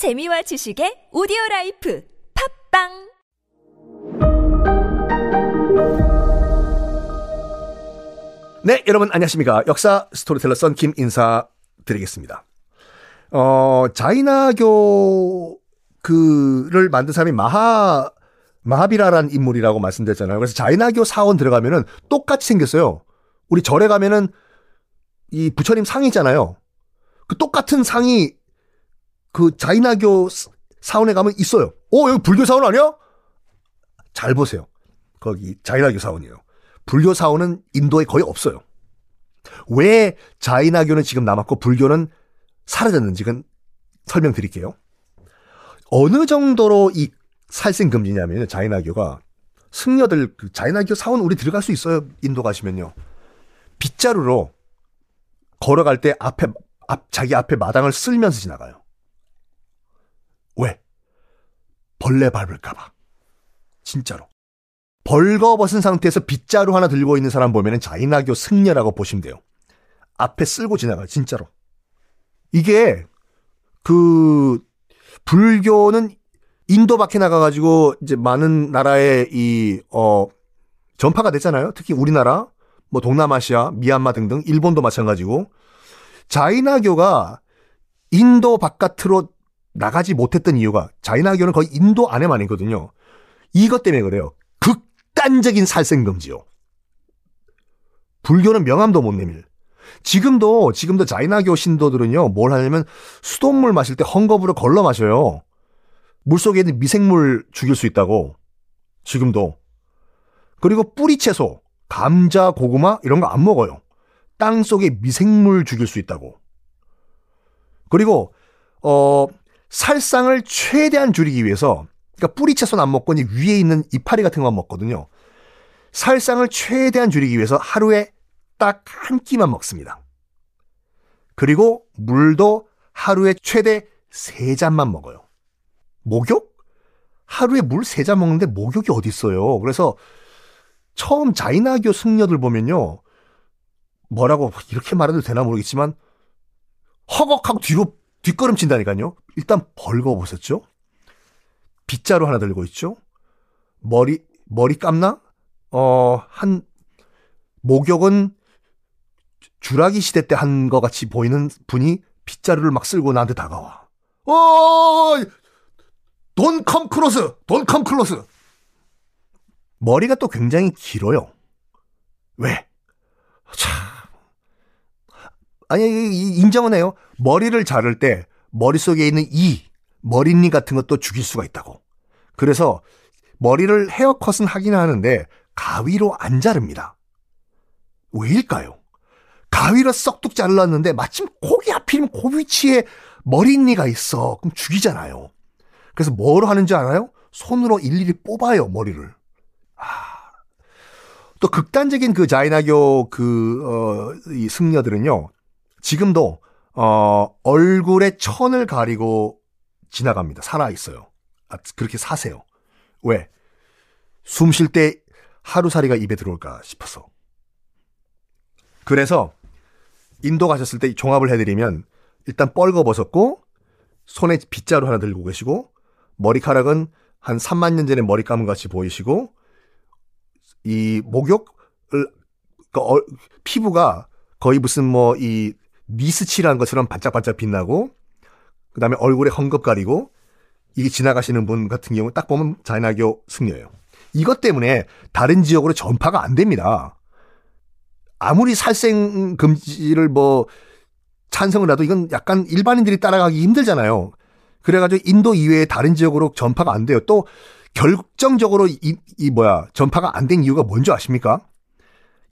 재미와 지식의 오디오 life 팟빵 네, 여러분 안녕하십니까. 역사 스토리텔러 썬킴 인사 드리겠습니다. 어, 자이나교 그를 만든 사람이 마하 마하비라라는 인물이라고 말씀드렸잖아요. 그래서 자이나교 사원 들어가면은 똑같이 생겼어요. 우리 절에 가면은 이 부처님 상이 있잖아요. 그 똑같은 상이 그 자이나교 사원에 가면 있어요. 어, 여기 불교 사원 아니야? 잘 보세요. 거기 자이나교 사원이에요. 불교 사원은 인도에 거의 없어요. 왜 자이나교는 지금 남았고 불교는 사라졌는지는 설명드릴게요. 어느 정도로 이 살생 금지냐면 자이나교가 승려들 그 자이나교 사원 우리 들어갈 수 있어요. 인도 가시면요. 빗자루로 걸어갈 때 앞에 앞 자기 앞에 마당을 쓸면서 지나가요. 왜? 벌레 밟을까봐. 진짜로. 벌거벗은 상태에서 빗자루 하나 들고 있는 사람 보면은 자이나교 승려라고 보시면 돼요. 앞에 쓸고 지나가요, 진짜로. 이게, 그, 불교는 인도 밖에 나가가지고 이제 많은 나라의 이, 어, 전파가 됐잖아요. 특히 우리나라, 뭐 동남아시아, 미얀마 등등, 일본도 마찬가지고. 자이나교가 인도 바깥으로 나가지 못했던 이유가 자이나교는 거의 인도 안에만 있거든요. 이것 때문에 그래요. 극단적인 살생금지요. 불교는 명함도 못 내밀. 지금도 지금도 자이나교 신도들은요 뭘 하냐면 수돗물 마실 때 헝겊으로 걸러 마셔요. 물 속에 있는 미생물 죽일 수 있다고. 지금도. 그리고 뿌리 채소, 감자, 고구마 이런 거 안 먹어요. 땅 속에 미생물 죽일 수 있다고. 그리고 어 살상을 최대한 줄이기 위해서 그러니까 뿌리 채소는 안 먹고 위에 있는 이파리 같은 것만 먹거든요. 살상을 최대한 줄이기 위해서 하루에 딱 한 끼만 먹습니다. 그리고 물도 하루에 최대 세 잔만 먹어요. 목욕? 하루에 물 세 잔 먹는데 목욕이 어디 있어요? 그래서 처음 자이나교 승려들 보면요. 뭐라고 이렇게 말해도 되나 모르겠지만 허걱하고 뒤로 뒷걸음친다니까요. 일단 벌거 벗었죠. 빗자루 하나 들고 있죠. 머리 머리 감나? 어, 한 목욕은 주라기 시대 때 한 것 같이 보이는 분이 빗자루를 막 쓸고 나한테 다가와. 어! 돈컴 클로스! 돈컴 클로스! 머리가 또 굉장히 길어요. 왜? 참. 아니, 인정은 해요. 머리를 자를 때 머릿속에 있는 이, 머리니 같은 것도 죽일 수가 있다고. 그래서 머리를 헤어컷은 하긴 하는데 가위로 안 자릅니다. 왜일까요? 가위로 썩둑 잘랐는데 마침 거기 하필이면 그 위치에 머리니가 있어. 그럼 죽이잖아요. 그래서 뭘 하는지 알아요? 손으로 일일이 뽑아요, 머리를. 아. 또 극단적인 그 자이나교 그, 어, 이 승려들은요, 지금도, 어, 얼굴에 천을 가리고 지나갑니다. 살아있어요. 아, 그렇게 사세요. 왜? 숨 쉴 때 하루살이가 입에 들어올까 싶어서. 그래서 인도 가셨을 때 종합을 해드리면 일단 뻘거벗었고 손에 빗자루 하나 들고 계시고 머리카락은 한 3만 년 전에 머리 감은 같이 보이시고 이 목욕을 그 어, 피부가 거의 무슨 뭐 이 니스칠한 것처럼 반짝반짝 빛나고 그다음에 얼굴에 헝겊 가리고 이게 지나가시는 분 같은 경우 딱 보면 자이나교 승려예요. 이것 때문에 다른 지역으로 전파가 안 됩니다. 아무리 살생 금지를 뭐 찬성을 해도 이건 약간 일반인들이 따라가기 힘들잖아요. 그래가지고 인도 이외의 다른 지역으로 전파가 안 돼요. 또 결정적으로 이, 이 뭐야 전파가 안 된 이유가 뭔지 아십니까?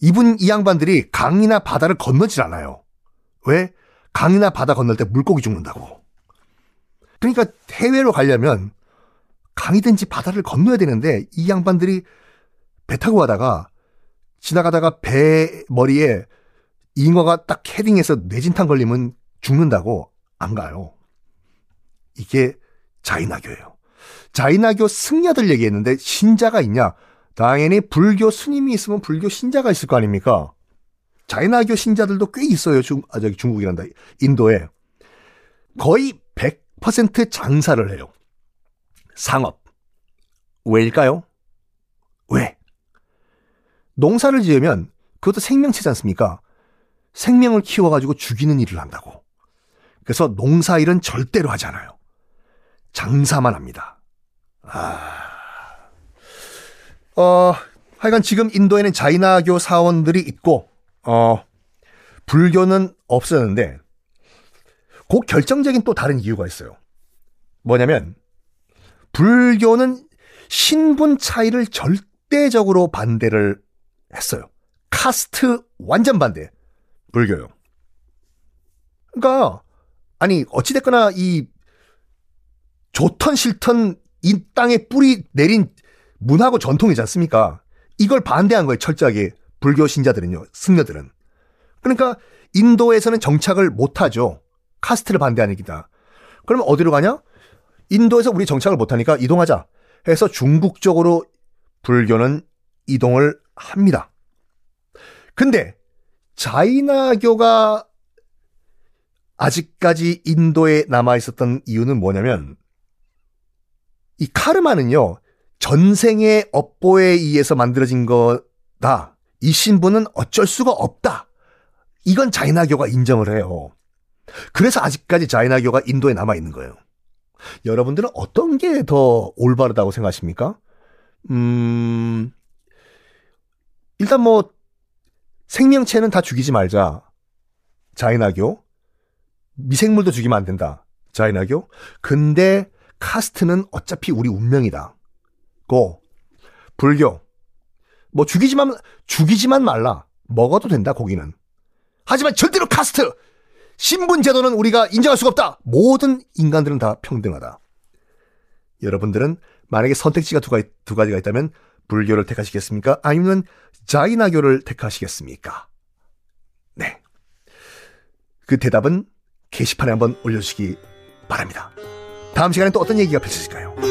이분 이 양반들이 강이나 바다를 건너질 않아요. 왜? 강이나 바다 건널 때 물고기 죽는다고. 그러니까 해외로 가려면 강이든지 바다를 건너야 되는데 이 양반들이 배 타고 가다가 지나가다가 배 머리에 잉어가 딱 헤딩해서 뇌진탕 걸리면 죽는다고 안 가요. 이게 자이나교예요. 자이나교 승려들 얘기했는데 신자가 있냐? 당연히 불교 스님이 있으면 불교 신자가 있을 거 아닙니까? 자이나교 신자들도 꽤 있어요. 중, 아, 저기 중국이란다. 인도에. 거의 100, 100% 장사를 해요. 상업. 왜일까요? 왜? 농사를 지으면 그것도 생명체지 않습니까? 생명을 키워가지고 죽이는 일을 한다고. 그래서 농사 일은 절대로 하지 않아요. 장사만 합니다. 아. 어, 하여간 지금 인도에는 자이나교 사원들이 있고, 어, 불교는 없었는데, 그 결정적인 또 다른 이유가 있어요. 뭐냐면, 불교는 신분 차이를 절대적으로 반대를 했어요. 카스트 완전 반대. 불교요. 그러니까 아니 어찌됐거나 이 좋던 싫던 이 땅에 뿌리 내린 문화고 전통이지 않습니까? 이걸 반대한 거예요, 철저하게. 불교 신자들은요, 승려들은. 그러니까 인도에서는 정착을 못하죠. 카스트를 반대하는 기다. 그러면 어디로 가냐? 인도에서 우리 정착을 못하니까 이동하자. 해서 중국 쪽으로 불교는 이동을 합니다. 근데 자이나교가 아직까지 인도에 남아 있었던 이유는 뭐냐면 이 카르마는요 전생의 업보에 의해서 만들어진 거다. 이 신분은 어쩔 수가 없다. 이건 자이나교가 인정을 해요. 그래서 아직까지 자이나교가 인도에 남아 있는 거예요. 여러분들은 어떤 게 더 올바르다고 생각하십니까? 음, 일단 뭐, 생명체는 다 죽이지 말자. 자이나교. 미생물도 죽이면 안 된다. 자이나교. 근데 카스트는 어차피 우리 운명이다. 고, 불교. 뭐 죽이지만, 죽이지만 말라. 먹어도 된다, 고기는. 하지만 절대로 카스트! 신분 제도는 우리가 인정할 수가 없다. 모든 인간들은 다 평등하다. 여러분들은 만약에 선택지가 두, 가지, 두 가지가 있다면 불교를 택하시겠습니까? 아니면 자이나교를 택하시겠습니까? 네. 그 대답은 게시판에 한번 올려주시기 바랍니다. 다음 시간에 또 어떤 얘기가 펼쳐질까요?